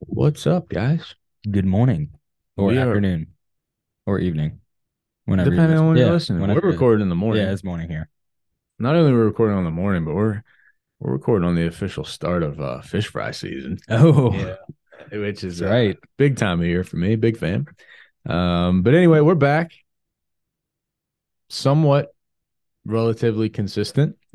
What's up, guys? Good morning or We are- afternoon or evening. Whenever Depending on when you're listening. We're recording in the morning. Yeah, it's morning here. Not only we're recording on the morning, but we're we're recording on the official start of uh, fish fry season, Oh, Yeah, which is That's uh, right. big time of year for me. Big fan. Um, but anyway, we're back. Somewhat relatively consistent.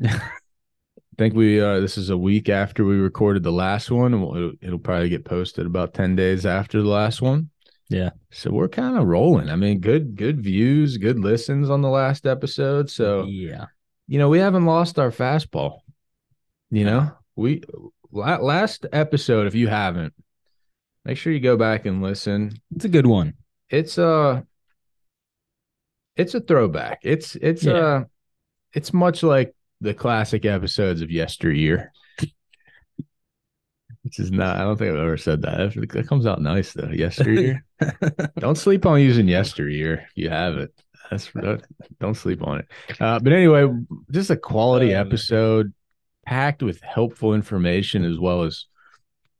I think we uh this is a week after we recorded the last one, and it'll, it'll probably get posted about ten days after the last one. Yeah. So we're kind of rolling. I mean, good good views, good listens on the last episode. So yeah. you know, we haven't lost our fastball. You know, we last episode. If you haven't, make sure you go back and listen. It's a good one. It's a it's a throwback. It's it's Yeah. uh it's much like the classic episodes of yesteryear. Which is not. I don't think I've ever said that. That comes out nice though. Yesteryear. don't sleep on using yesteryear. if You have it. That's that, don't sleep on it. Uh, but anyway, just a quality Oh, episode, packed with helpful information as well as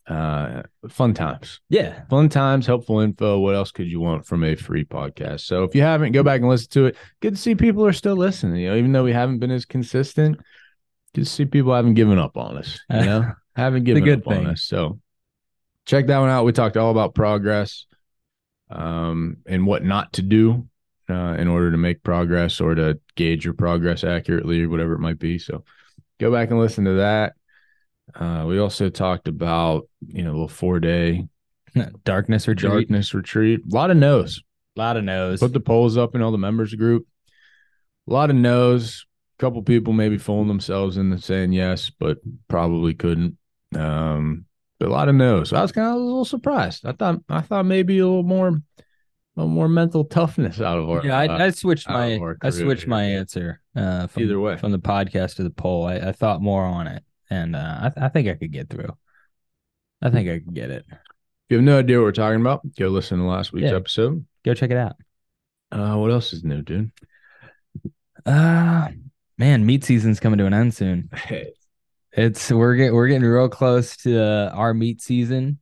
uh, fun times. yeah. Fun times, helpful info. What else could you want from a free podcast? So if you haven't, go back and listen to it. Good to see people are still listening. You know, even though we haven't been as consistent, good to see people haven't given up on us. You know, haven't given good up on us. So check that one out. We talked all about progress, um, and what not to do uh, in order to make progress or to gauge your progress accurately or whatever it might be. So go back and listen to that. Uh, we also talked about you know a little four day Darkness retreat. darkness retreat. A lot of no's. A lot of no's. Put the polls up in all the members group. A lot of no's. A couple people maybe fooling themselves into saying yes, but probably couldn't. Um, but a lot of no's. I was kind of a little surprised. I thought I thought maybe a little more, a little more mental toughness out of our. yeah, I, uh, I switched my I switched here. my answer uh, from Either way. from the podcast to the poll. I, I thought more on it, and uh, I, I think I could get through. I think I could get it. if you have no idea what we're talking about, go listen to last week's Yeah. episode. Go check it out. Uh, what else is new, dude? Uh man, meat season's coming to an end soon. It's we're getting we're getting real close to uh, our meat season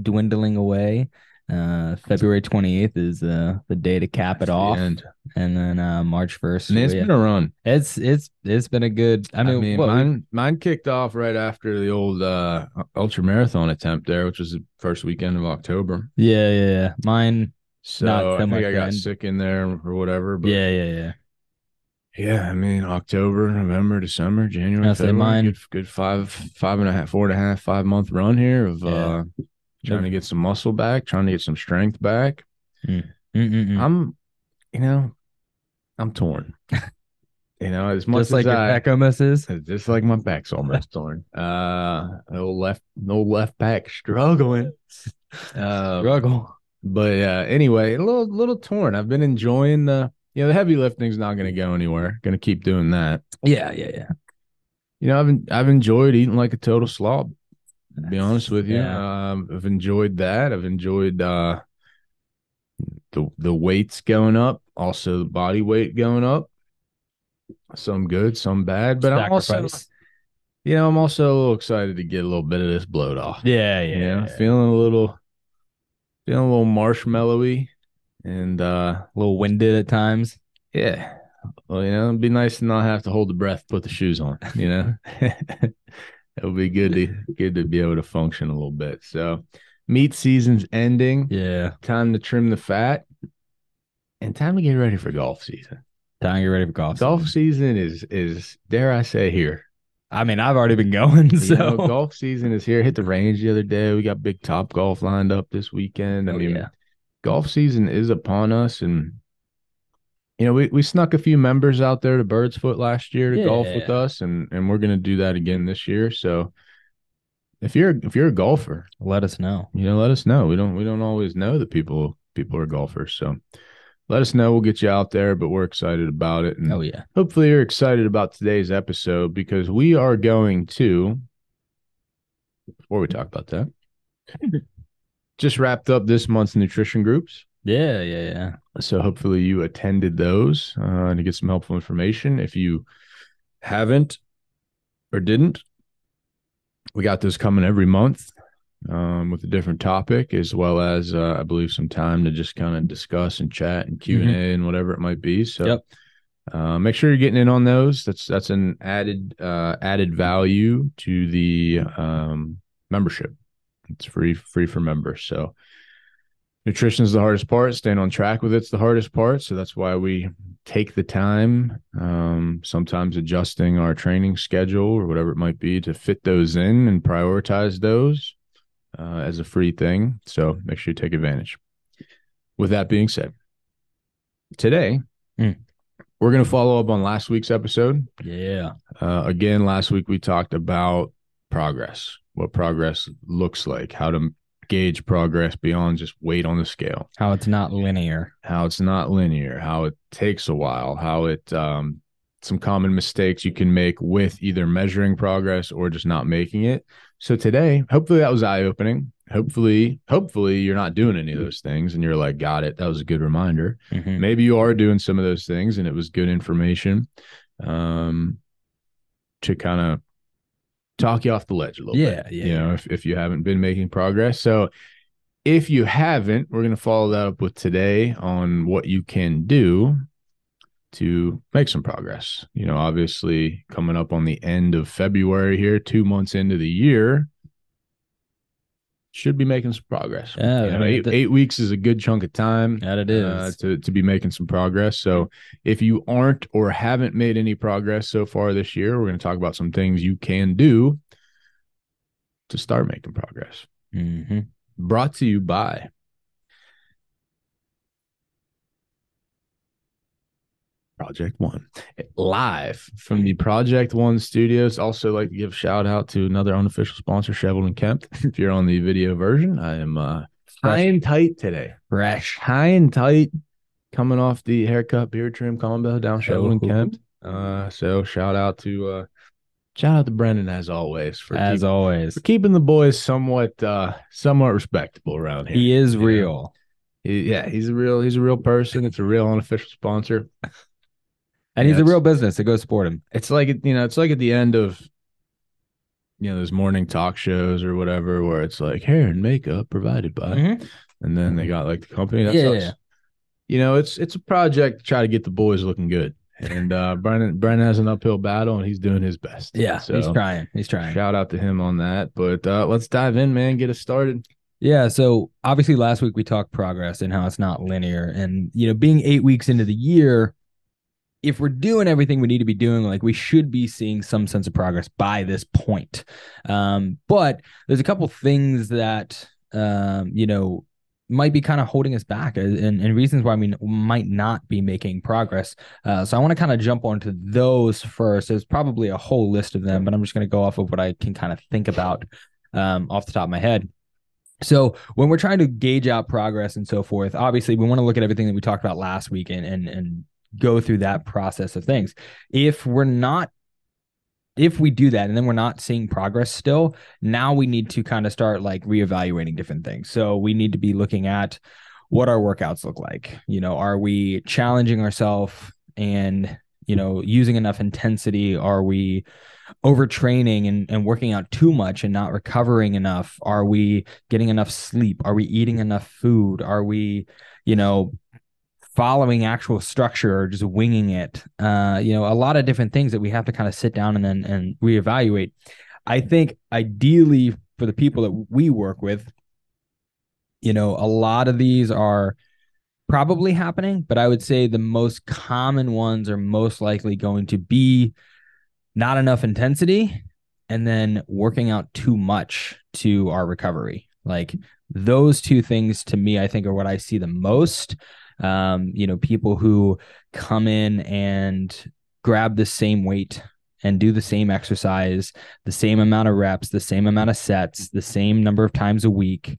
dwindling away. Uh February 28th is uh the day to cap it The off. end. And then uh March 1st. And it's yeah. been a run. it's it's it's been a good I I mean, mean, what, we- mine mine kicked off right after the old uh ultra marathon attempt there, which was the first weekend of October. yeah, yeah, yeah. Mine So I think I got then. sick in there or whatever. But yeah, yeah, yeah. yeah, I mean October, November, December, January, February, mine- good, good five, five and a half, four and a half, five month run here of Yeah. uh trying to get some muscle back, trying to get some strength back. Mm-mm-mm. I'm, you know, I'm torn. you know, as much Just like as your I, Echo misses. just like my back's almost torn. Uh, no left, no left back struggling. Um, Struggle. but uh, anyway, a little, little torn. I've been enjoying the, you know, the heavy lifting's not going to go anywhere. Going to keep doing that. Yeah, yeah, yeah. You know, I've I've enjoyed eating like a total slob. To be honest with you, Yeah. um, I've enjoyed that. I've enjoyed uh, the the weights going up, also the body weight going up. Some good, some bad, but I'm also, Sacrifice. you know, I'm also a little excited to get a little bit of this bloat off. Yeah, yeah, you know, yeah. feeling a little, feeling a little marshmallowy, and uh, a little winded at times. yeah. Well, you know, it'd be nice to not have to hold the breath, put the shoes on. You know, it'll be good to good to be able to function a little bit. So, meat season's ending. Yeah. Time to trim the fat, and time to get ready for golf season. Time to get ready for golf. Golf season. season is is dare I say here. I mean, I've already been going, You so know, golf season is here. Hit the range the other day. We got big Topgolf lined up this weekend. I Oh, mean, yeah. golf season is upon us, and you know we, we snuck a few members out there to Bird's Foot last year to golf with us, and and we're gonna do that again this year. So if you're if you're a golfer, let us know. you know, let us know. We don't we don't always know that people people are golfers, so let us know. We'll get you out there, but we're excited about it, and Oh yeah. hopefully you're excited about today's episode because we are going to before we talk about that just wrapped up this month's nutrition groups Yeah, yeah, yeah. so hopefully you attended those uh, to get some helpful information if you haven't or didn't we got those coming every month um, with a different topic, as well as uh, I believe some time to just kind of discuss and chat and Q and A and whatever it might be. So, Yep. uh, make sure you're getting in on those. That's that's an added uh, added value to the um, membership. It's free free for members. So, nutrition is the hardest part. Staying on track with it's the hardest part. So that's why we take the time, um, sometimes adjusting our training schedule or whatever it might be to fit those in and prioritize those uh, as a free thing. So make sure you take advantage. With that being said, today Mm. we're going to follow up on last week's episode. Yeah. Uh, again, last week we talked about progress, what progress looks like, how to gauge progress beyond just weight on the scale How it's not linear. how it's not linear, how it takes a while, how it um some common mistakes you can make with either measuring progress or just not making it. So today, hopefully that was eye-opening. Hopefully, hopefully you're not doing any of those things and you're like, got it. That was a good reminder. Mhm. Maybe you are doing some of those things and it was good information um to kind of talk you off the ledge a little Yeah, bit. yeah, You know, if, if you haven't been making progress. So if you haven't, we're going to follow that up with today on what you can do to make some progress. You know, obviously coming up on the end of February here, two months into the year, should be making some progress. Yeah, You know, eight, eight weeks is a good chunk of time That it is uh, to to be making some progress. So if you aren't or haven't made any progress so far this year, we're going to talk about some things you can do to start making progress. hmm Brought to you by Project One, live from the Project One studios. Also, like to give a shout out to another unofficial sponsor, Shevel and Kemp. if you're on the video version, I am uh, high and tight today. Fresh. high and tight coming off the haircut beard trim combo down Shovel and Oh. Kemp. Uh, so shout out to uh, shout out to Brendan as always for, As keep- always. for keeping the boys somewhat uh somewhat respectable around here. He is real. He- yeah, he's a real he's a real person. It's a real unofficial sponsor. And he's a real business. So go support him. It's like you know, it's like at the end of you know those morning talk shows or whatever, where it's like hair and makeup provided by, Mhm. and then they got like the company. That's Yeah, yeah. You know, it's it's a project to try to get the boys looking good, and uh Brennan Brennan has an uphill battle, and he's doing his best. Yeah. so He's trying. He's trying. shout out to him on that. But uh let's dive in, man. Get us started. Yeah. So obviously last week we talked progress and how it's not linear. And, you know, being eight weeks into the year, if we're doing everything we need to be doing, like we should be seeing some sense of progress by this point. Um, but there's a couple things that, um, you know, might be kind of holding us back uh, and, and reasons why we might not be making progress. Uh, so I want to kind of jump onto those first. There's probably a whole list of them, but I'm just going to go off of what I can kind of think about um, off the top of my head. So when we're trying to gauge out progress and so forth, obviously we want to look at everything that we talked about last week and and and go through that process of things. If we're not if we do that and then we're not seeing progress still, now we need to kind of start like reevaluating different things. So we need to be looking at what our workouts look like. You know, are we challenging ourselves and you know using enough intensity? Are we overtraining and, and working out too much and not recovering enough? Are we getting enough sleep? Are we eating enough food? Are we, you know, following actual structure or just winging it? Uh, you know, a lot of different things that we have to kind of sit down and then and reevaluate. I think ideally for the people that we work with, you know, a lot of these are probably happening, but I would say the most common ones are most likely going to be not enough intensity and then working out too much to our recovery. Like those two things to me, I think are what I see the most. Um, you know, people who come in and grab the same weight and do the same exercise, the same amount of reps, the same amount of sets, the same number of times a week,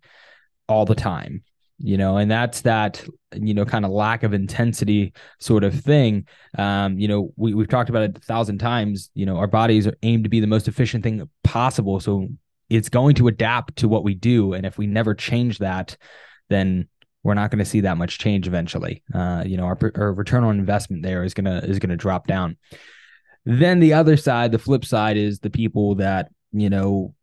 all the time. You know, and that's that, you know, kind of lack of intensity sort of thing. Um, you know, we, we've talked about it a thousand times. You know, our bodies are aimed to be the most efficient thing possible. So it's going to adapt to what we do. And if we never change that, then we're not going to see that much change eventually. Uh, you know, our, our return on investment there is gonna is gonna drop down. Then the other side, the flip side, is the people that you know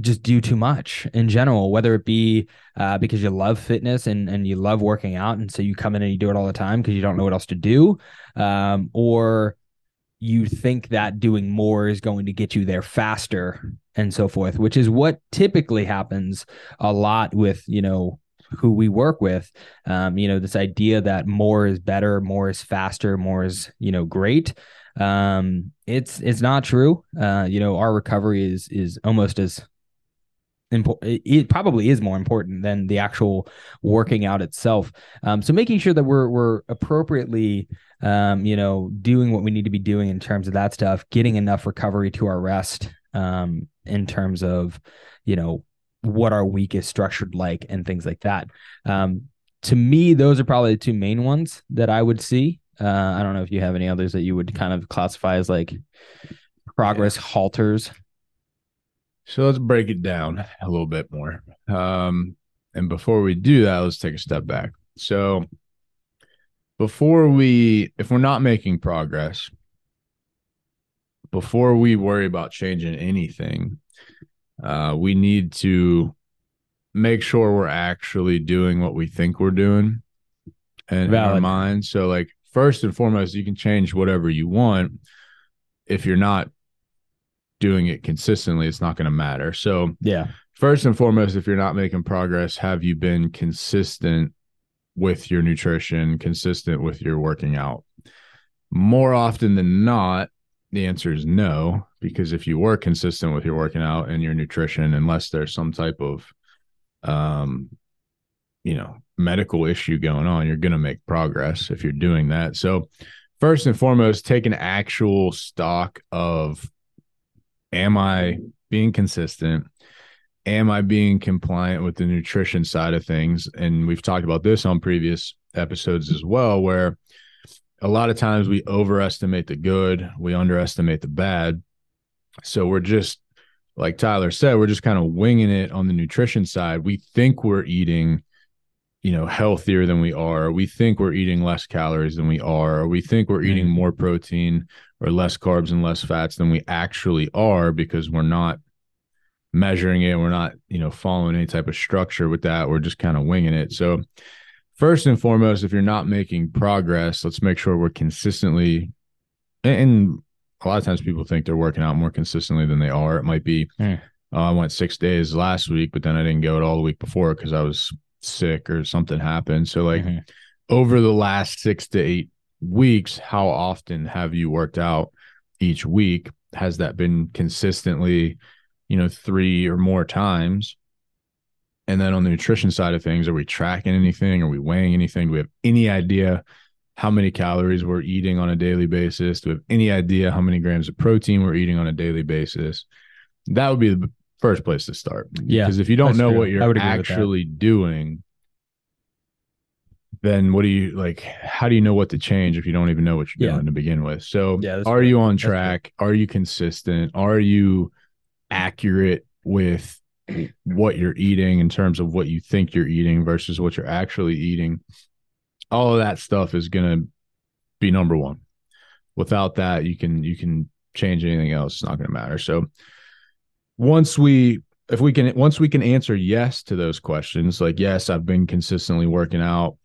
just do too much in general, whether it be uh, because you love fitness and, and you love working out. And so you come in and you do it all the time because you don't know what else to do. Um, or you think that doing more is going to get you there faster and so forth, which is what typically happens a lot with, you know, who we work with. Um, you know, this idea that more is better, more is faster, more is, you know, great. Um, it's it's not true. Uh, you know, our recovery is is almost as important. It probably is more important than the actual working out itself. Um, so making sure that we're we're appropriately, um, you know, doing what we need to be doing in terms of that stuff, getting enough recovery to our rest, um, in terms of, you know, what our week is structured like and things like that. Um, to me, those are probably the two main ones that I would see. Uh, I don't know if you have any others that you would kind of classify as like progress yeah. halters. So let's break it down a little bit more. Um, and before we do that, let's take a step back. So before we, if we're not making progress, before we worry about changing anything, uh, we need to make sure we're actually doing what we think we're doing and in our mind. So, like, first and foremost, you can change whatever you want. If you're not doing it consistently, it's not going to matter. So, yeah. First and foremost, if you're not making progress, have you been consistent with your nutrition, consistent with your working out? More often than not, the answer is no, because if you were consistent with your working out and your nutrition, unless there's some type of, um, you know, medical issue going on, you're going to make progress if you're doing that. So, first and foremost, take an actual stock of am I being consistent? Am I being compliant with the nutrition side of things? And we've talked about this on previous episodes as well, where a lot of times we overestimate the good, we underestimate the bad. So we're just like Tyler said, we're just kind of winging it on the nutrition side. We think we're eating, you know, healthier than we are. We think we're eating less calories than we are. We think we're eating mm-hmm. more protein or less carbs and less fats than we actually are because we're not measuring it. We're not, you know, following any type of structure with that. We're just kind of winging it. So first and foremost, if you're not making progress, let's make sure we're consistently and a lot of times people think they're working out more consistently than they are. It might be, mm. uh, I went six days last week, but then I didn't go at all the week before because I was sick or something happened. So, like, mm-hmm. over the last six to eight weeks, how often have you worked out each week? Has that been consistently, you know, three or more times? And then on the nutrition side of things, are we tracking anything? Are we weighing anything? Do we have any idea how many calories we're eating on a daily basis? Do we have any idea how many grams of protein we're eating on a daily basis? That would be the first place to start. Yeah. Because if you don't know true. what you're actually doing, then what do you like? How do you know what to change if you don't even know what you're yeah. doing to begin with? So, yeah, are you on track? Are you consistent? Are you accurate with what you're eating in terms of what you think you're eating versus what you're actually eating. All of that stuff is going to be number one. Without that, you can you can change anything else. It's not going to matter. So once we if we can once we can answer yes to those questions, like yes, I've been consistently working out.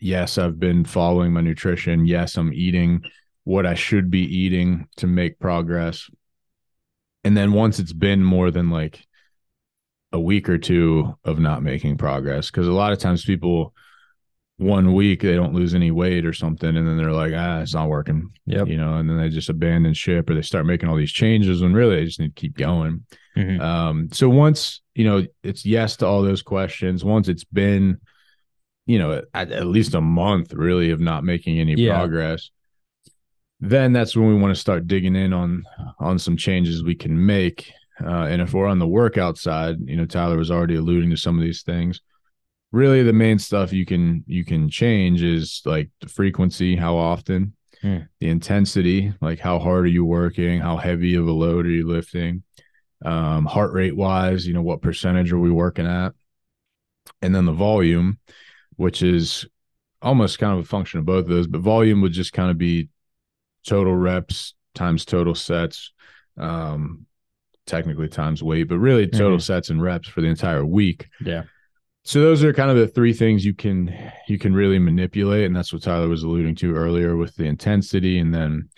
Yes, I've been following my nutrition. Yes, I'm eating what I should be eating to make progress. And then once it's been more than like a week or two of not making progress because a lot of times people one week they don't lose any weight or something and then they're like ah it's not working yeah you know and then they just abandon ship or they start making all these changes when really they just need to keep going mm-hmm. um so once you know it's yes to all those questions once it's been you know at, at least a month really of not making any yeah. progress then that's when we want to start digging in on on some changes we can make uh, and if we're on the workout side, you know, Tyler was already alluding to some of these things. Really, the main stuff you can you can change is like the frequency, how often, hmm. the intensity, like how hard are you working, how heavy of a load are you lifting, um, heart rate wise, you know, what percentage are we working at, and then the volume, which is almost kind of a function of both of those. But volume would just kind of be total reps times total sets. Um, technically times weight, but really total Mhm. sets and reps for the entire week. Yeah. So those are kind of the three things you can you can really manipulate, and that's what Tyler was alluding to earlier with the intensity, and then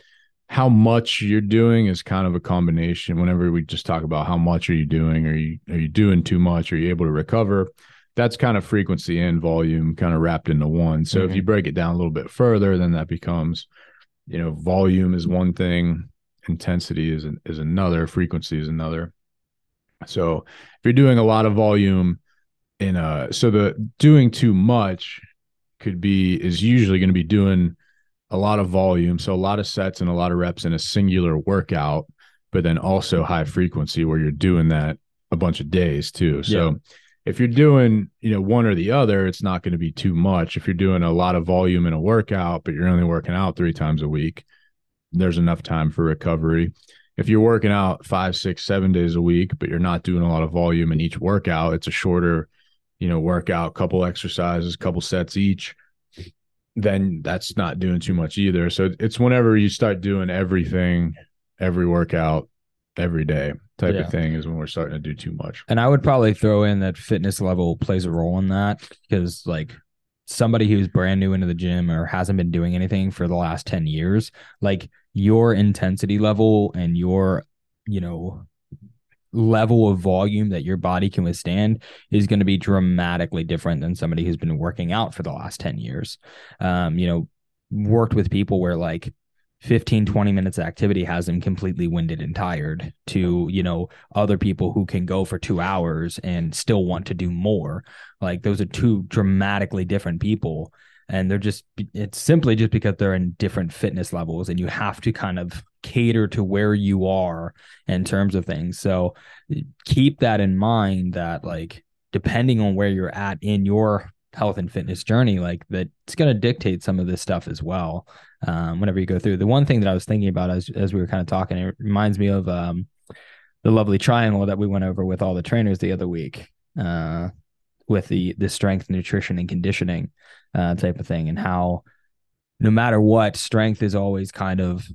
how much you're doing is kind of a combination. Whenever we just talk about how much are you doing, are you are you doing too much? Are you able to recover? That's kind of frequency and volume kind of wrapped into one. So if Mhm. you break it down a little bit further, then that becomes, you know, volume is one thing, intensity is an, is another, frequency is another. So if you're doing a lot of volume in a so the doing too much could be is usually going to be doing a lot of volume, so a lot of sets and a lot of reps in a singular workout, but then also high frequency where you're doing that a bunch of days too. So Yeah. if you're doing, you know, one or the other, it's not going to be too much. If you're doing a lot of volume in a workout, but you're only working out three times a week, there's enough time for recovery. If you're working out five, six, seven days a week, but you're not doing a lot of volume in each workout, it's a shorter, you know, workout, couple exercises, couple sets each, then that's not doing too much either. So it's whenever you start doing everything, every workout, every day type Yeah. of thing is when we're starting to do too much. And I would probably throw in that fitness level plays a role in that because, like, somebody who's brand new into the gym or hasn't been doing anything for the last 10 years, like, your intensity level and your, you know, level of volume that your body can withstand is going to be dramatically different than somebody who's been working out for the last 10 years. Um, you know, worked with people where like 15 20 minutes of activity has them completely winded and tired to you know other people who can go for two hours and still want to do more like those are two dramatically different people and they're just it's simply just because they're in different fitness levels and you have to kind of cater to where you are in terms of things. So keep that in mind that like depending on where you're at in your health and fitness journey like that it's going to dictate some of this stuff as well um, whenever you go through. The one thing that i was thinking about as, as we were kind of talking it reminds me of um, the lovely triangle that we went over with all the trainers the other week uh, with the the strength nutrition and conditioning uh, type of thing and how no matter what strength is always kind of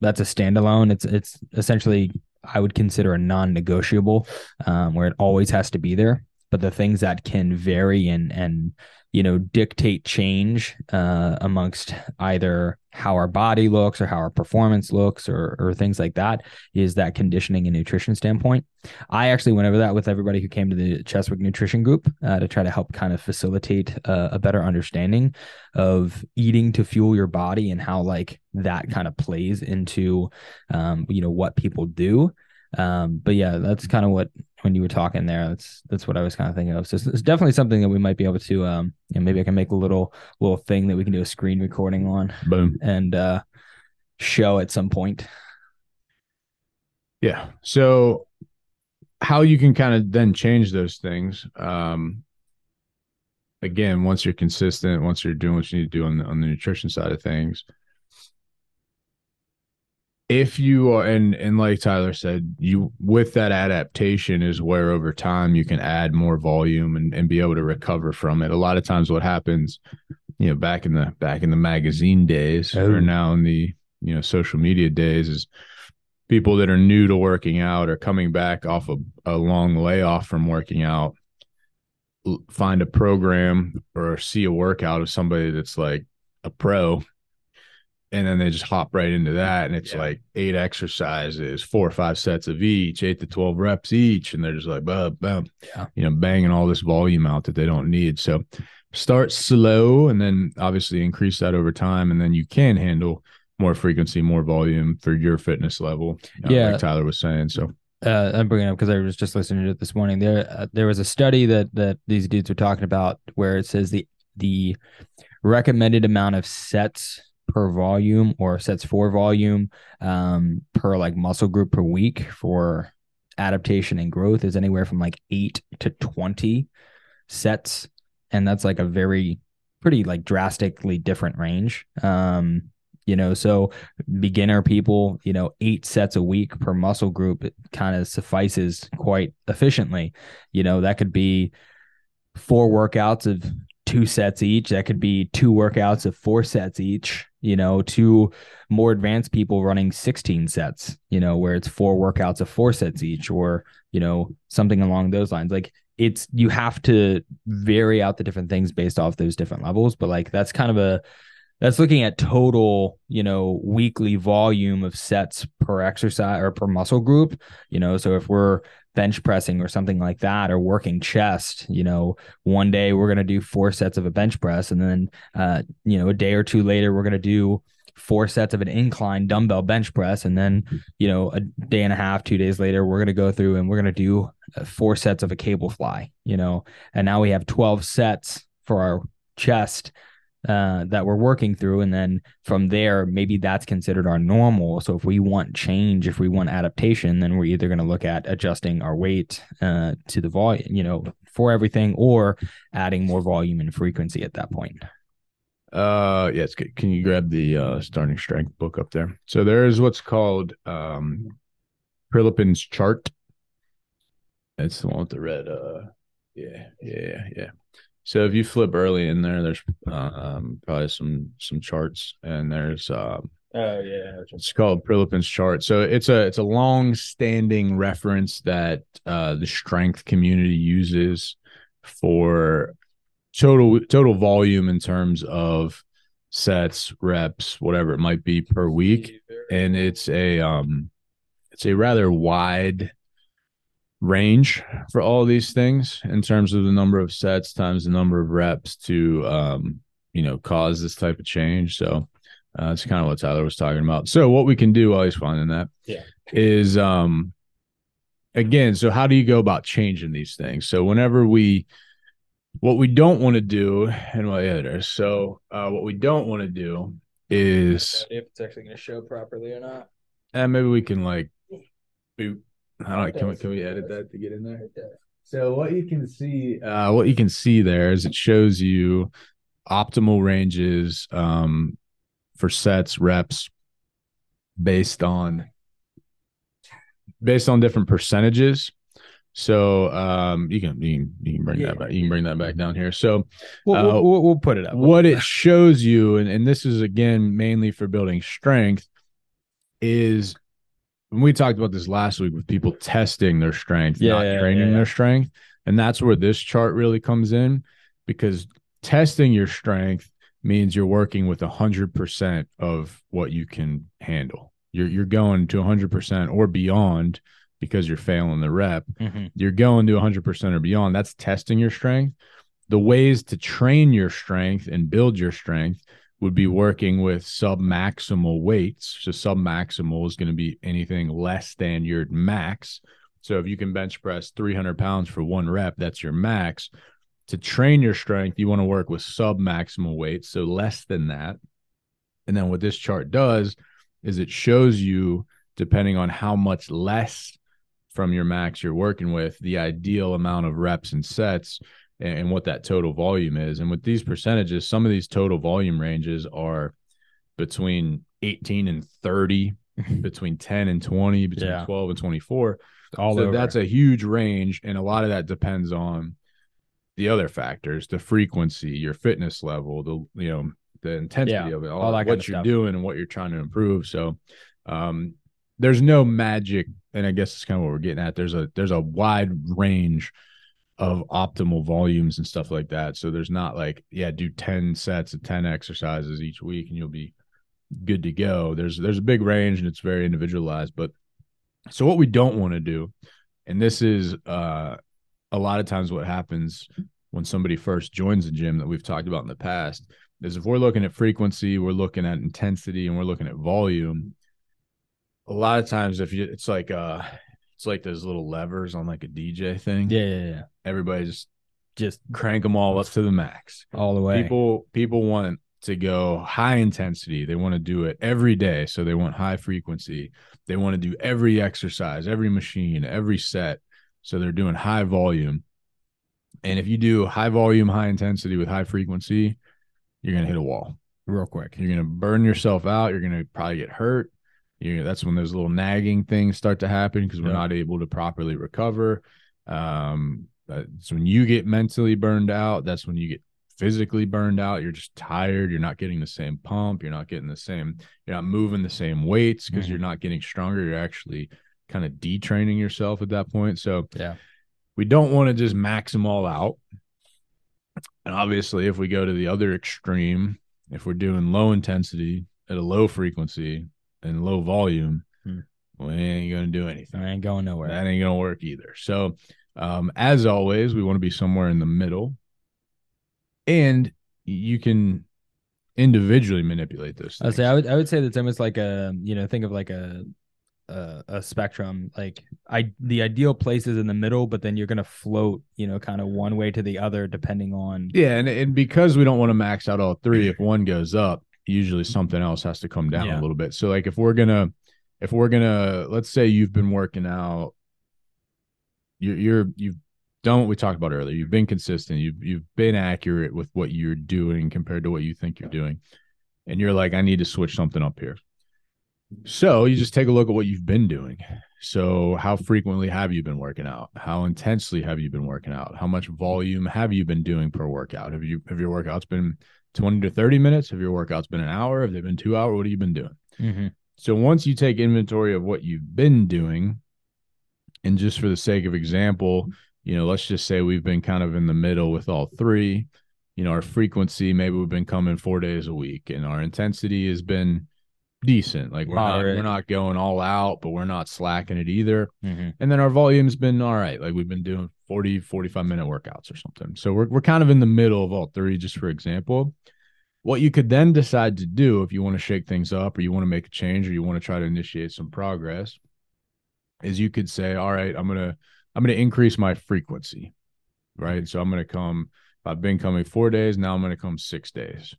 that's a standalone. It's it's essentially i would consider a non-negotiable um, where it always has to be there. But the things that can vary and and you know dictate change uh, amongst either how our body looks or how our performance looks or or things like that is that conditioning and nutrition standpoint. I actually went over that with everybody who came to the Cheswick Nutrition Group uh, to try to help kind of facilitate uh, a better understanding of eating to fuel your body and how like that kind of plays into um, you know what people do. Um, but yeah, that's kind of what when you were talking there, that's that's what I was kind of thinking of. So it's, it's definitely something that we might be able to um, you know, maybe I can make a little little thing that we can do a screen recording on Boom. and uh show at some point. Yeah. So how you can kind of then change those things. Um again, once you're consistent, once you're doing what you need to do on the on the nutrition side of things. If you are and and like Tyler said, you with that adaptation is where over time you can add more volume and, and be able to recover from it. A lot of times what happens, you know, back in the back in the magazine days Oh. or now in the you know social media days is people that are new to working out or coming back off a, a long layoff from working out find a program or see a workout of somebody that's like a pro and then they just hop right into that and it's Yeah. like eight exercises four or five sets of each eight to 12 reps each and they're just like boom, boom, Yeah. you know banging all this volume out that they don't need so start slow and then obviously increase that over time and then you can handle more frequency more volume for your fitness level uh, Yeah. like tyler was saying so uh, I'm bringing it up because I was just listening to it this morning. There, uh, there was a study that that these dudes were talking about where it says the the recommended amount of sets per volume or sets for volume um, per like muscle group per week for adaptation and growth is anywhere from like eight to twenty sets, and that's like a very pretty like drastically different range. Um, you know, so beginner people, you know, eight sets a week per muscle group kind of suffices quite efficiently. You know, that could be four workouts of two sets each. That could be two workouts of four sets each. You know, to more advanced people running 16 sets, you know, where it's four workouts of four sets each, or, you know, something along those lines. Like it's, you have to vary out the different things based off those different levels. But like that's kind of a, that's looking at total, you know, weekly volume of sets per exercise or per muscle group, you know. So if we're bench pressing or something like that or working chest you know one day we're going to do four sets of a bench press and then uh, you know a day or two later we're going to do four sets of an incline dumbbell bench press and then you know a day and a half two days later we're going to go through and we're going to do uh, four sets of a cable fly you know and now we have 12 sets for our chest uh, that we're working through. And then from there, maybe that's considered our normal. So if we want change, if we want adaptation, then we're either going to look at adjusting our weight uh, to the volume, you know, for everything or adding more volume and frequency at that point. Uh, yes. Can you grab the uh, starting strength book up there? So there is what's called um, Prilepin's chart. It's the one with the red. Uh, yeah, yeah, yeah. So if you flip early in there, there's uh, um, probably some some charts, and there's uh, oh yeah, it's called Prilepin's chart. So it's a it's a long standing reference that uh, the strength community uses for total total volume in terms of sets, reps, whatever it might be per week, and it's a um, it's a rather wide range for all these things in terms of the number of sets times the number of reps to um, you know cause this type of change. So uh, that's kind of what tyler was talking about. So what we can do while he's finding that yeah. is um again so how do you go about changing these things? So whenever we what we don't want to do and what yeah there so uh, what we don't want to do is if it's actually going to show properly or not? And maybe we can like boot I don't know. Can we can we edit that to get in there? So what you can see, uh, what you can see there is it shows you optimal ranges um, for sets, reps, based on based on different percentages. So um, you can you can, you can bring yeah. that back. You can bring that back down here. So we'll, uh, we'll, we'll, put it up. What it shows you, and, and this is again mainly for building strength, is when we talked about this last week with people testing their strength, yeah, not yeah, training yeah, their strength. And that's where this chart really comes in because testing your strength means you're working with 100% of what you can handle. You're you're going to 100% or beyond because you're failing the rep. Mm-hmm. You're going to 100% or beyond. That's testing your strength. The ways to train your strength and build your strength would be working with sub-maximal weights. So sub-maximal is going to be anything less than your max. So if you can bench press 300 pounds for one rep, that's your max. To train your strength, you want to work with sub-maximal weights, so less than that. And then what this chart does is it shows you, depending on how much less from your max you're working with, the ideal amount of reps and sets and, and what that total volume is. And with these percentages, some of these total volume ranges are between 18 and 30, between 10 and 20, between yeah. 12 and 24. All so over. that's a huge range. And a lot of that depends on the other factors, the frequency, your fitness level, the, you know, the intensity yeah, of it, all, all that what you're stuff. doing and what you're trying to improve. So, um, there's no magic, and I guess it's kind of what we're getting at. There's a there's a wide range of optimal volumes and stuff like that. So there's not like, yeah, do 10 sets of 10 exercises each week and you'll be good to go. There's there's a big range and it's very individualized. But so what we don't want to do, and this is uh a lot of times what happens when somebody first joins a gym that we've talked about in the past is if we're looking at frequency, we're looking at intensity, and we're looking at volume. A lot of times, if you, it's like uh, it's like those little levers on like a DJ thing. Yeah, yeah, yeah. Everybody just just crank them all up to the max, all the way. People people want to go high intensity. They want to do it every day, so they want high frequency. They want to do every exercise, every machine, every set. So they're doing high volume. And if you do high volume, high intensity with high frequency, you're going to hit a wall real quick. You're going to burn yourself out. You're going to probably get hurt you know, that's when those little nagging things start to happen because we're yeah. not able to properly recover. Um, so when you get mentally burned out, that's when you get physically burned out. You're just tired. You're not getting the same pump. You're not getting the same, you're not moving the same weights because Mhm. you're not getting stronger. You're actually kind of detraining yourself at that point. So Yeah. we don't want to just max them all out. And obviously, if we go to the other extreme, if we're doing low intensity at a low frequency and low volume, Hmm. we ain't going to do anything. I ain't going nowhere. That ain't gonna work either. So, um, as always, we want to be somewhere in the middle, and you can individually manipulate this. I would say I would I would say that's almost like a you know think of like a a, a spectrum like I the ideal place is in the middle but then you're gonna float you know kind of one way to the other depending on yeah, and and because we don't want to max out all three, if one goes up, usually something else has to come down Yeah. a little bit. So, like if we're gonna, if we're gonna, let's say you've been working out, you're you're you've done what we talked about earlier. You've been consistent. You've you've been accurate with what you're doing compared to what you think you're doing, and you're like, I need to switch something up here. So you just take a look at what you've been doing. So how frequently have you been working out? How intensely have you been working out? How much volume have you been doing per workout? Have you have your workouts been 20 to 30 minutes? Have your workouts been an hour? Have they been 2 hours? What have you been doing? Mhm. So once you take inventory of what you've been doing, and just for the sake of example, you know, let's just say we've been kind of in the middle with all three. You know, our frequency, maybe we've been coming four days a week, and our intensity has been decent. Like we're not, we're not going all out, but we're not slacking it either. Mhm. And then our volume's been all right. Like we've been doing 40, 45 minute workouts or something. So we're we're kind of in the middle of all three, just for example. What you could then decide to do if you want to shake things up or you want to make a change or you want to try to initiate some progress is you could say, All right, I'm gonna I'm gonna increase my frequency. Right. So I'm gonna come if I've been coming four days, now I'm gonna come six days.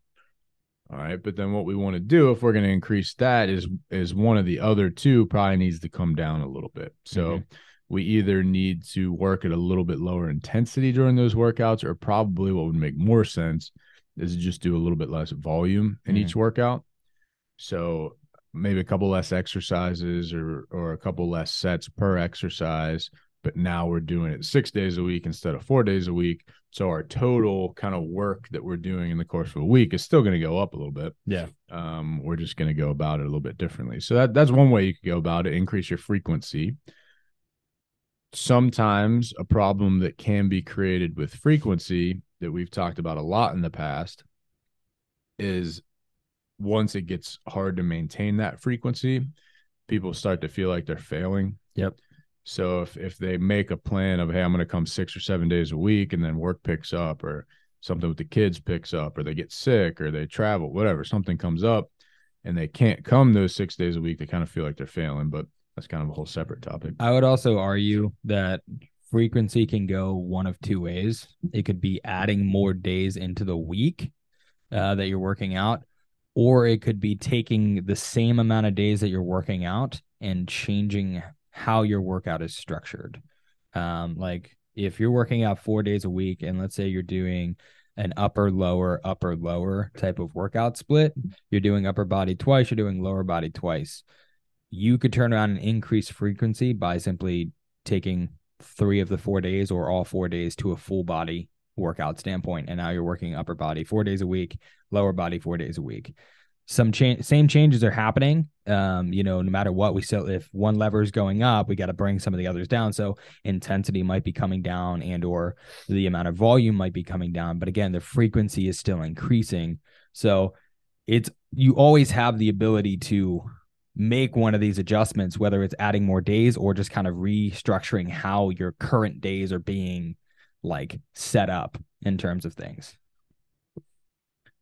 All right. But then what we want to do if we're going to increase that is is one of the other two probably needs to come down a little bit. So Mhm. we either need to work at a little bit lower intensity during those workouts, or probably what would make more sense is just do a little bit less volume in Mhm. each workout. So maybe a couple less exercises or or a couple less sets per exercise, but now we're doing it six days a week instead of four days a week. So our total kind of work that we're doing in the course of a week is still going to go up a little bit. Yeah. Um, we're just going to go about it a little bit differently. So that that's one way you could go about it. Increase your frequency. Sometimes a problem that can be created with frequency that we've talked about a lot in the past is once it gets hard to maintain that frequency, people start to feel like they're failing. Yep. So if if they make a plan of hey, I'm going to come 6 or 7 days a week and then work picks up or something with the kids picks up or they get sick or they travel, whatever, something comes up and they can't come those 6 days a week, they kind of feel like they're failing, but that's kind of a whole separate topic. I would also argue that frequency can go one of two ways. It could be adding more days into the week uh, that you're working out, or it could be taking the same amount of days that you're working out and changing how your workout is structured. Um, like if you're working out four days a week, and let's say you're doing an upper lower upper lower type of workout split, you're doing upper body twice, you're doing lower body twice you could turn around and increase frequency by simply taking three of the four days or all four days to a full body workout standpoint. And now you're working upper body four days a week, lower body four days a week. Some change, same changes are happening. Um, you know, no matter what, we still if one lever is going up, we got to bring some of the others down. So intensity might be coming down, and or the amount of volume might be coming down. But again, the frequency is still increasing. So it's you always have the ability to make one of these adjustments, whether it's adding more days or just kind of restructuring how your current days are being like set up in terms of things.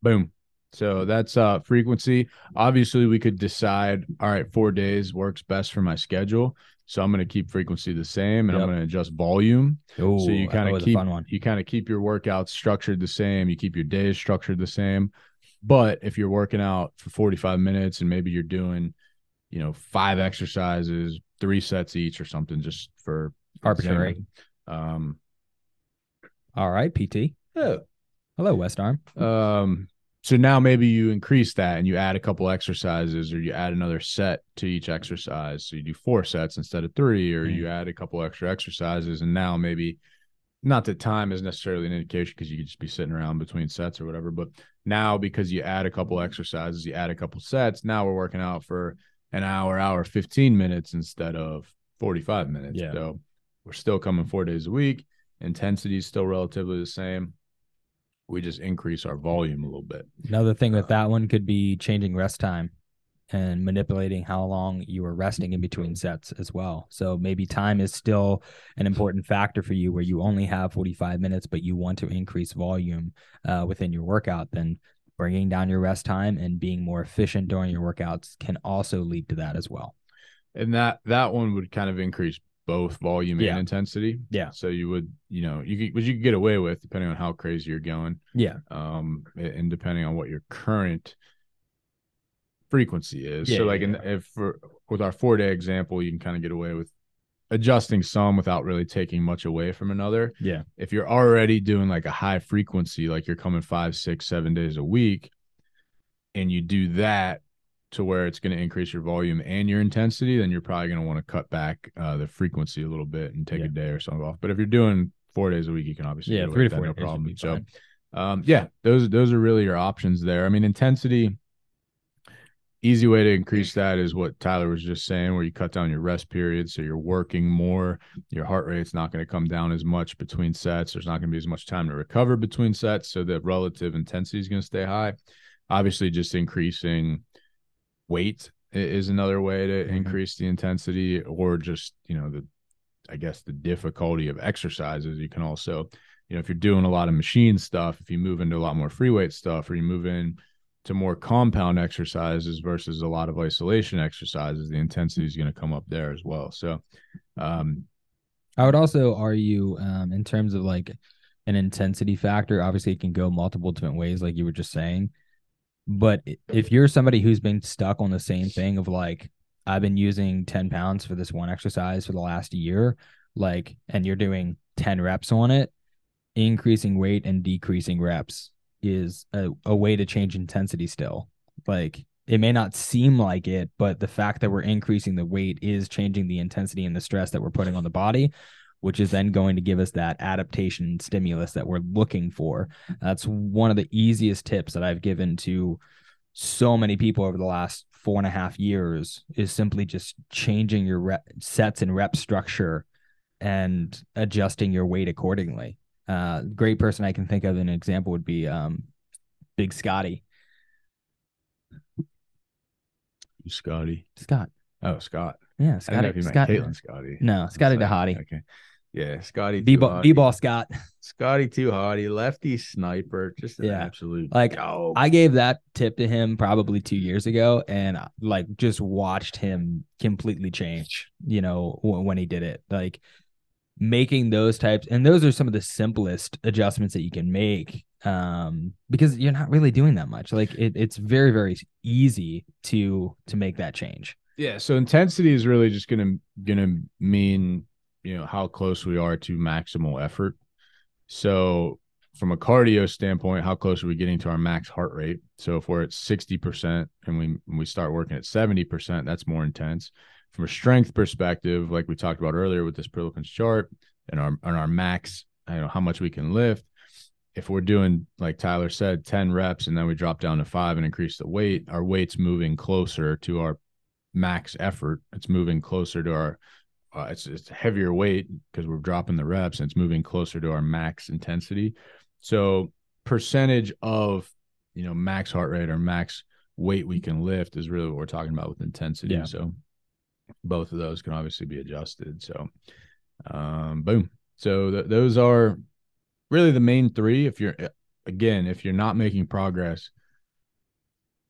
Boom. So that's uh frequency. Obviously, we could decide, all right, four days works best for my schedule. So I'm going to keep frequency the same and I'm going to adjust volume. Oh, so you kind of keep fun one. you kind of keep your workouts structured the same. You keep your days structured the same. But if you're working out for 45 minutes and maybe you're doing, you know, five exercises, three sets each or something, just for Arbitrary. Um, All right, PT. yeah. Hello, West Arm. Um, so now maybe you increase that and you add a couple exercises or you add another set to each exercise. So you do four sets instead of three, or Mm. you add a couple extra exercises and now maybe not that time is necessarily an indication because you could just be sitting around between sets or whatever. But now because you add a couple exercises, you add a couple sets. Now we're working out for an hour, hour, 15 minutes instead of 45 minutes. Yeah. So we're still coming four days a week. Intensity is still relatively the same. We just increase our volume a little bit. Another thing with that one could be changing rest time and manipulating how long you are resting in between sets as well. So maybe time is still an important factor for you where you only have 45 minutes, but you want to increase volume uh, within your workout. Then bringing down your rest time and being more efficient during your workouts can also lead to that as well. And that that one would kind of increase both volume Yeah. and intensity. Yeah. So you would, you know, you could, you could get away with depending on how crazy you're going. Yeah. um and depending on what your current frequency is Yeah, so like yeah, in, if for with our four day example you can kind of get away with adjusting some without really taking much away from another Yeah. if you're already doing like a high frequency like you're coming five six seven days a week and you do that to where it's going to increase your volume and your intensity then you're probably going to want to cut back uh, the frequency a little bit and take Yeah. a day or something off but if you're doing four days a week you can obviously Yeah. Three to four no problem so um, yeah, those those are really your options there. I mean, intensity. Easy way to increase that is what Tyler was just saying, where you cut down your rest period, so you're working more. Your heart rate's not going to come down as much between sets. There's not going to be as much time to recover between sets, so the relative intensity is going to stay high. Obviously, just increasing weight is another way to Mhm. increase the intensity, or just you know the, I guess the difficulty of exercises. You can also you know, if you're doing a lot of machine stuff, if you move into a lot more free weight stuff, or you move in to more compound exercises versus a lot of isolation exercises, the intensity is going to come up there as well. So, um, I would also argue, um, in terms of like an intensity factor, obviously it can go multiple different ways, like you were just saying. But if you're somebody who's been stuck on the same thing of like, I've been using 10 pounds for this one exercise for the last year, like, and you're doing 10 reps on it, increasing weight and decreasing reps is a, a way to change intensity still. Like, it may not seem like it, but the fact that we're increasing the weight is changing the intensity and the stress that we're putting on the body, which is then going to give us that adaptation stimulus that we're looking for. That's one of the easiest tips that I've given to so many people over the last four and a half years is simply just changing your rep, sets and rep structure and adjusting your weight accordingly. Uh, great person I can think of an example would be um, Big Scotty. Scotty. Scott. Oh, Scott. Yeah, I didn't know Scotty. if you meant Scott. Caitlin Scotty. No, Scotty. Dahati. Okay. Yeah, Scotty. B-ball. B ball Scott. Scotty too hotty, lefty sniper, just an Yeah. absolute Like, dog. I gave that tip to him probably two years ago, and uh, like just watched him completely change. You know, w- when he did it, like making those types, and those are some of the simplest adjustments that you can make, um, because you're not really doing that much. Like it, it's very, very easy to to make that change. Yeah, so intensity is really just gonna gonna mean you know how close we are to maximal effort. So from a cardio standpoint, how close are we getting to our max heart rate? So if we're at sixty percent and we we start working at seventy percent, that's more intense. From a strength perspective, like we talked about earlier with this Prilepin's chart and our and our max, you know how much we can lift. If we're doing like Tyler said, ten reps and then we drop down to five and increase the weight, our weight's moving closer to our max effort. It's moving closer to our uh, it's it's heavier weight because we're dropping the reps and it's moving closer to our max intensity. So percentage of you know max heart rate or max weight we can lift is really what we're talking about with intensity. Yeah. So both of those can obviously be adjusted. So um boom. So th- those are really the main three. If you're again, if you're not making progress,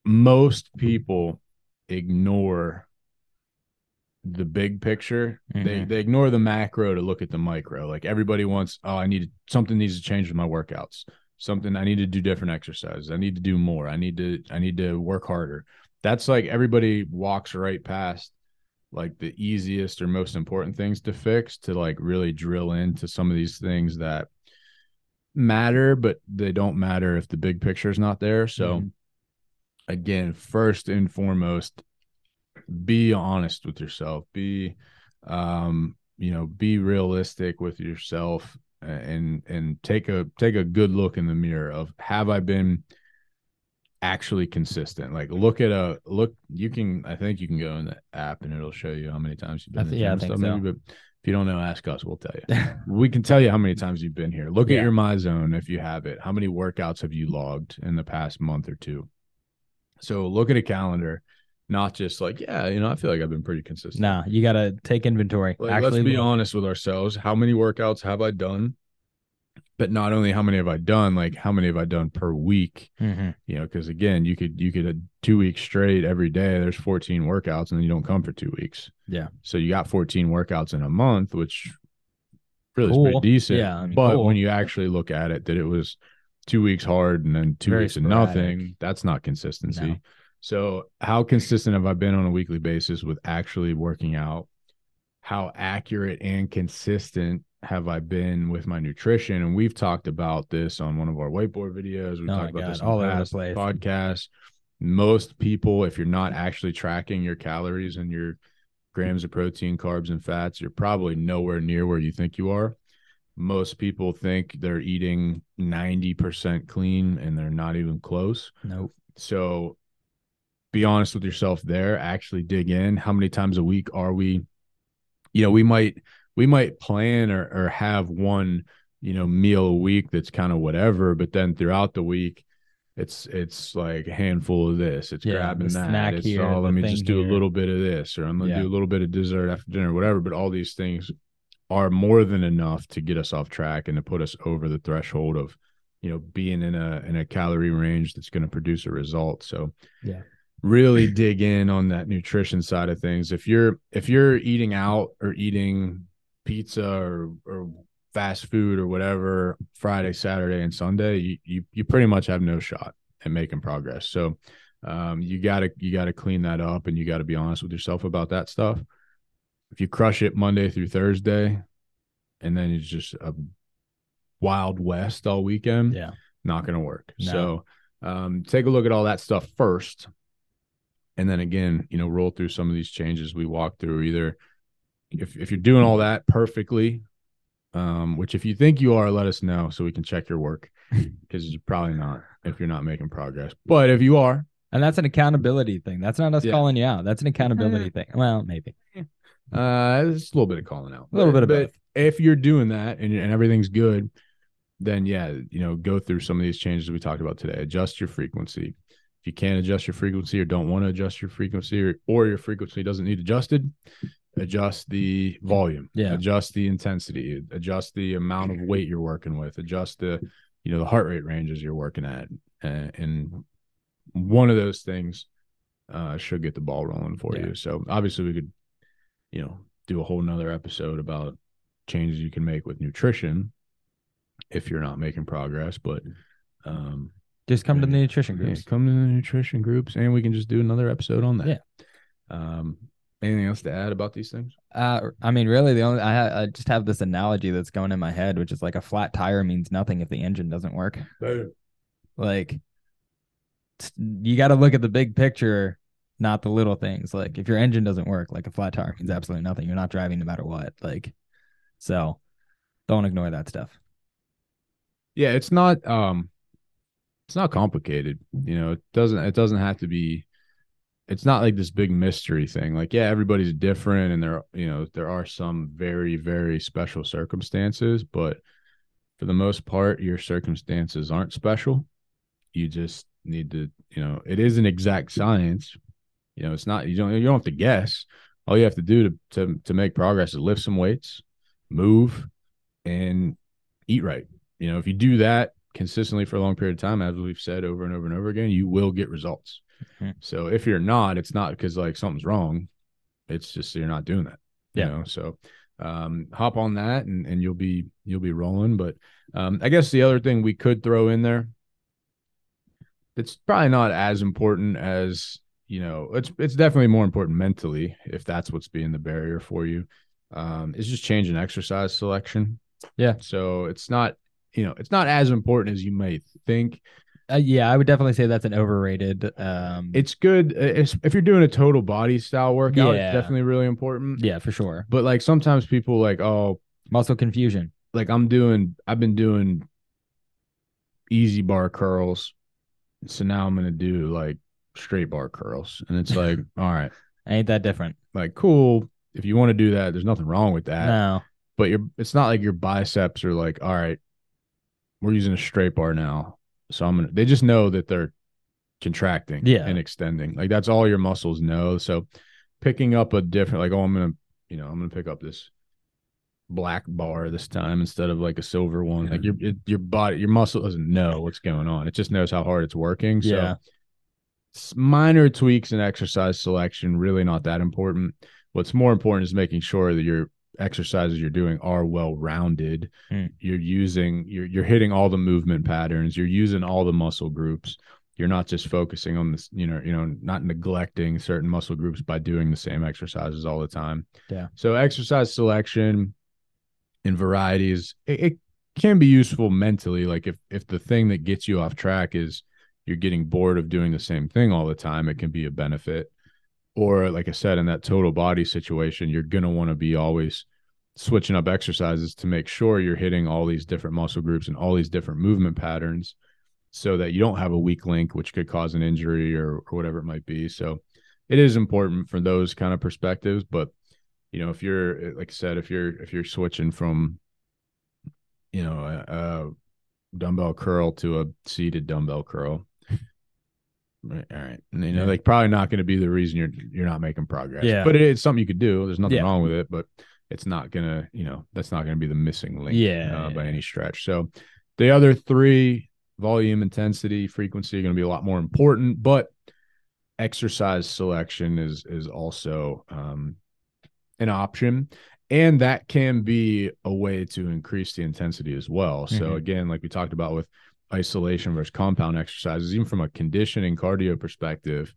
most people ignore the big picture. They Mhm. they ignore the macro to look at the micro. Like everybody wants, oh, I need something needs to change with my workouts. Something I need to do different exercises. I need to do more. I need to I need to work harder. That's like everybody walks right past like the easiest or most important things to fix to like really drill into some of these things that matter, but they don't matter if the big picture is not there. So Mhm. again, first and foremost, be honest with yourself. Be um, you know, be realistic with yourself and and take a take a good look in the mirror of have I been actually consistent? Like look at a look. You can I think you can go in the app and it'll show you how many times you've been. I th- yeah, I think so. maybe, but if you don't know, ask us. We'll tell you. we can tell you how many times you've been here. Look Yeah. at your Myzone if you have it. How many workouts have you logged in the past month or two? So look at a calendar, not just like, yeah, you know, I feel like I've been pretty consistent. Nah, you got to take inventory. Like, Actually, let's be honest with ourselves. How many workouts have I done? But not only how many have I done, like how many have I done per week? Mhm. You know, because again, you could you could uh, two weeks straight every day. There's 14 workouts, and then you don't come for two weeks. Yeah. So you got 14 workouts in a month, which really is pretty decent. Yeah, I mean, but cool. when you actually look at it, that it was two weeks hard and then two Very weeks of nothing. That's not consistency. No. So how consistent have I been on a weekly basis with actually working out? How accurate and consistent have I been with my nutrition? And we've talked about this on one of our whiteboard videos. We've Oh talked about this God, on all over the place. podcasts. Most people, if you're not actually tracking your calories and your grams of protein, carbs, and fats, you're probably nowhere near where you think you are. Most people think they're eating 90% clean and they're not even close. Nope. So be honest with yourself there, actually dig in. How many times a week are we? You know, we might we might plan or or have one, you know, meal a week that's kind of whatever, but then throughout the week it's it's like a handful of this, it's Yeah, grabbing that. snack It's here, all let me just do a little bit of this, or I'm gonna Yeah. do a little bit of dessert after dinner, whatever. But all these things are more than enough to get us off track and to put us over the threshold of you know being in a in a calorie range that's going to produce a result so Yeah. Really dig in on that nutrition side of things if you're if you're eating out or eating pizza or or fast food or whatever friday saturday and sunday you you, you pretty much have no shot at making progress so um, you gotta you gotta clean that up and you gotta be honest with yourself about that stuff if you crush it monday through thursday and then it's just a wild west all weekend Yeah. not going to work. No. So um, take a look at all that stuff first. And then again, you know, roll through some of these changes we walked through. Either if, if you're doing all that perfectly, um, which if you think you are, let us know so we can check your work because you're probably not if you're not making progress. But if you are, And that's an accountability thing. That's not us Yeah. calling you out. That's an accountability thing. Well, maybe. uh, it's a little bit of calling out, A little bit of but both. if you're doing that and, and everything's good, then yeah, you know, go through some of these changes we talked about today. Adjust your frequency. If you can't adjust your frequency or don't want to adjust your frequency or, or your frequency doesn't need adjusted, adjust the volume, Yeah. adjust the intensity, adjust the amount of weight you're working with, adjust the, you know, the heart rate ranges you're working at. Uh, and one of those things uh, should get the ball rolling for Yeah. you. So obviously we could, you know, do a whole nother episode about changes you can make with nutrition if you're not making progress. But um Just come to the Yeah. nutrition yeah, groups. come to the nutrition groups and we can just do another episode on that. Yeah. Um anything else to add about these things? Uh, I mean, really, the only I, ha- I just have this analogy that's going in my head, which is like a flat tire means nothing if the engine doesn't work. Like, t- you got to look at the big picture, not the little things. Like, if your engine doesn't work, like a flat tire means absolutely nothing. You're not driving no matter what. Like, so don't ignore that stuff. Yeah, it's not um it's not complicated. You know, it doesn't it doesn't have to be it's not like this big mystery thing. Like, yeah, everybody's different and there you know, there are some very, very special circumstances, but for the most part, your circumstances aren't special. You just need to, you know, it is an exact science. You know, it's not you don't you don't have to guess. All you have to do to to to make progress is lift some weights, move, and eat right. You know, if you do that consistently for a long period of time, as we've said over and over and over again, you will get results. Mhm. So if you're not, it's not because like something's wrong. It's just you're not doing that. You Yeah. know, so um hop on that and, and you'll be you'll be rolling. But um I guess the other thing we could throw in there it's probably not as important as you know it's it's definitely more important mentally if that's what's being the barrier for you um it's just changing exercise selection Yeah. so it's not you know it's not as important as you may think Uh, yeah, I would definitely say that's an overrated. Um, it's good uh, it's, if you're doing a total body style workout Yeah. it's definitely really important yeah, for sure. but like sometimes people like oh Muscle confusion. like I'm doing I've been doing EZ bar curls. So now I'm gonna do like straight bar curls. And it's like, all right, Ain't that different? like cool. If you want to do that, there's nothing wrong with that. No. But your it's not like your biceps are like, all right, we're using a straight bar now. So I'm gonna they just know that they're contracting Yeah. and extending. Like that's all your muscles know. So picking up a different like, oh, I'm gonna, you know, I'm gonna pick up this black bar this time instead of like a silver one. Like your it, your body, your muscle doesn't know what's going on. It just knows how hard it's working. So Yeah. minor tweaks in exercise selection, really not that important. What's more important is making sure that your exercises you're doing are well rounded. Hmm. You're using you're you're hitting all the movement patterns, you're using all the muscle groups. You're not just focusing on this, you know, you know, not neglecting certain muscle groups by doing the same exercises all the time. Yeah. So exercise selection in varieties, it, it can be useful mentally. Like if if the thing that gets you off track is you're getting bored of doing the same thing all the time, it can be a benefit. Or like I said, in that total body situation, you're gonna want to be always switching up exercises to make sure you're hitting all these different muscle groups and all these different movement patterns so that you don't have a weak link which could cause an injury or, or whatever it might be. So it is important for those kind of perspectives, but you know, if you're like I said, if you're if you're switching from you know, a, a dumbbell curl to a seated dumbbell curl, Right, all right. And, you know, Yeah. like probably not going to be the reason you're you're not making progress. Yeah. But it, it's something you could do. There's nothing Yeah. wrong with it, but it's not gonna, you know, that's not gonna be the missing link Yeah, uh, by any stretch. So the other three, volume, intensity, frequency, are gonna be a lot more important, but exercise selection is is also um an option. And that can be a way to increase the intensity as well. So Mhm. again, like we talked about with isolation versus compound exercises, even from a conditioning cardio perspective,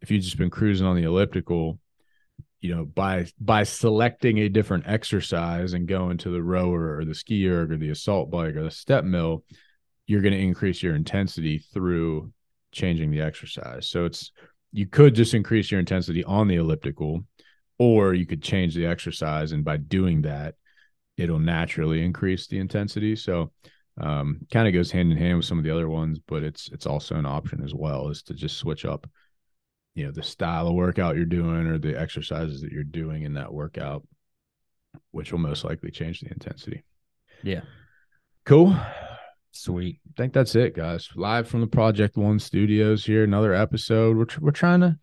if you've just been cruising on the elliptical, you know, by by selecting a different exercise and going to the rower or the ski erg or the assault bike or the step mill, you're going to increase your intensity through changing the exercise. So it's you could just increase your intensity on the elliptical, or you could change the exercise, and by doing that, it'll naturally increase the intensity. So um, kind of goes hand in hand with some of the other ones, but it's it's also an option as well is to just switch up, you know, the style of workout you're doing or the exercises that you're doing in that workout, which will most likely change the intensity. Yeah. Cool. Sweet. I think that's it, guys. Live from the Project One Studios here. Another episode. We're tr- we're trying to,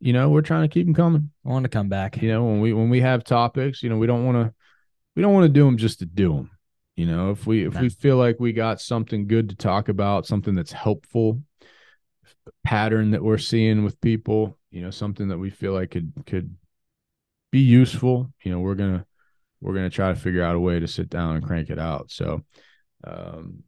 you know, we're trying to keep them coming. I want to come back. You know, when we when we have topics, you know, we don't want to we don't want to do them just to do them. You know, if we if we feel like we got something good to talk about, something that's helpful, pattern that we're seeing with people, you know, something that we feel like could could be useful, you know, we're gonna we're gonna try to figure out a way to sit down and crank it out. So, um,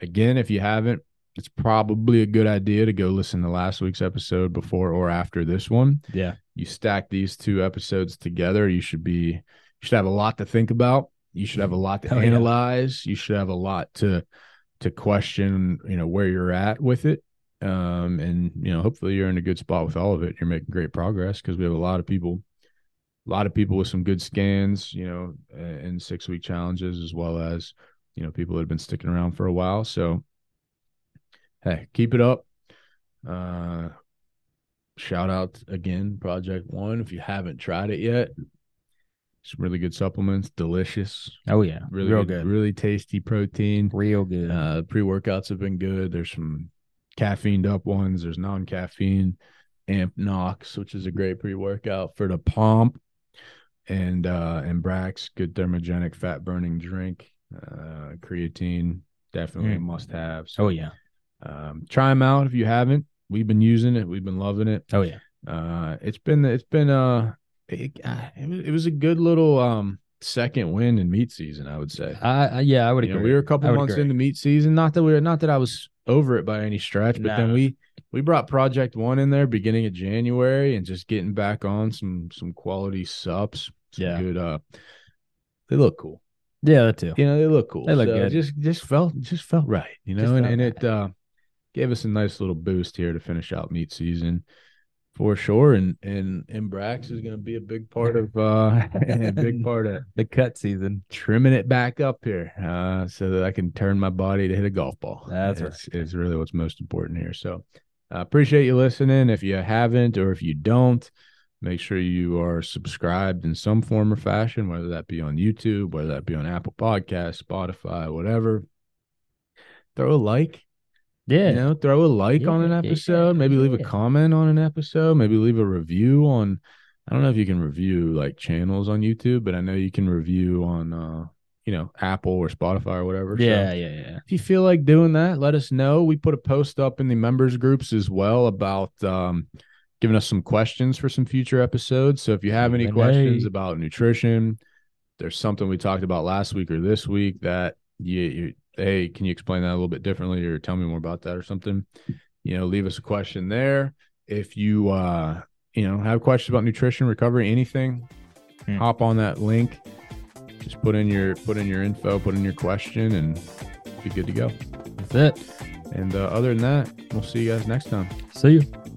again, if you haven't, it's probably a good idea to go listen to last week's episode before or after this one Yeah. you stack these two episodes together, you should be you should have a lot to think about. You should have a lot to Oh, yeah. analyze. You should have a lot to to question, you know, where you're at with it. Um, and you know, hopefully you're in a good spot with all of it. You're making great progress because we have a lot of people, a lot of people with some good scans, you know, and six week challenges, as well as you know people that have been sticking around for a while. So, hey, keep it up. Uh, shout out again, Project One. If you haven't tried it yet, some really good supplements, delicious, Oh yeah. really Real good, good. really tasty protein. Real good. Uh, pre workouts have been good. There's some caffeined up ones. There's non caffeine Amp Knox, which is a great pre workout for the pump, and uh, and Brax, good thermogenic fat burning drink. Uh, creatine, definitely a Mm. must have. oh yeah. Um, try them out if you haven't. We've been using it. We've been loving it. Oh yeah. Uh, it's been it's been uh it, uh, it, was, a good little um second win in meat season. I would say. I, yeah, I would You know, agree. we were a couple months agree. into meat season. Not that we were not that I was over it by any stretch, but then we we brought Project One in there beginning of January and just getting back on some some quality subs. Some Yeah. good. Uh, they look cool. Yeah, that too. You know, they look cool. They look So good. Just just felt just felt right. You know, Just and, and it uh gave us a nice little boost here to finish out meat season. For sure. And and and Brax is going to be a big part of uh, a big part of the cut season. trimming it back up here, uh, so that I can turn my body to hit a golf ball. That's is, is really what's most important here. So, I appreciate you listening. If you haven't, or if you don't, make sure you are subscribed in some form or fashion, whether that be on YouTube, whether that be on Apple Podcasts, Spotify, whatever. Throw a like Yeah. you know, throw a like on an Yeah, yeah, episode, maybe leave a comment on an episode, maybe leave a review on I don't know if you can review like channels on YouTube, but I know you can review on uh, you know, Apple or Spotify or whatever. So yeah, yeah, yeah. if you feel like doing that, let us know. We put a post up in the members groups as well about um giving us some questions for some future episodes. So if you have any Q&A. questions about nutrition, there's something we talked about last week or this week that you, you hey, can you explain that a little bit differently or tell me more about that or something? You know, leave us a question there. If you uh, you know, have questions about nutrition, recovery, anything, Hmm. hop on that link. Just put in your put in your info, put in your question and be good to go. That's it. And uh, other than that, we'll see you guys next time. See you.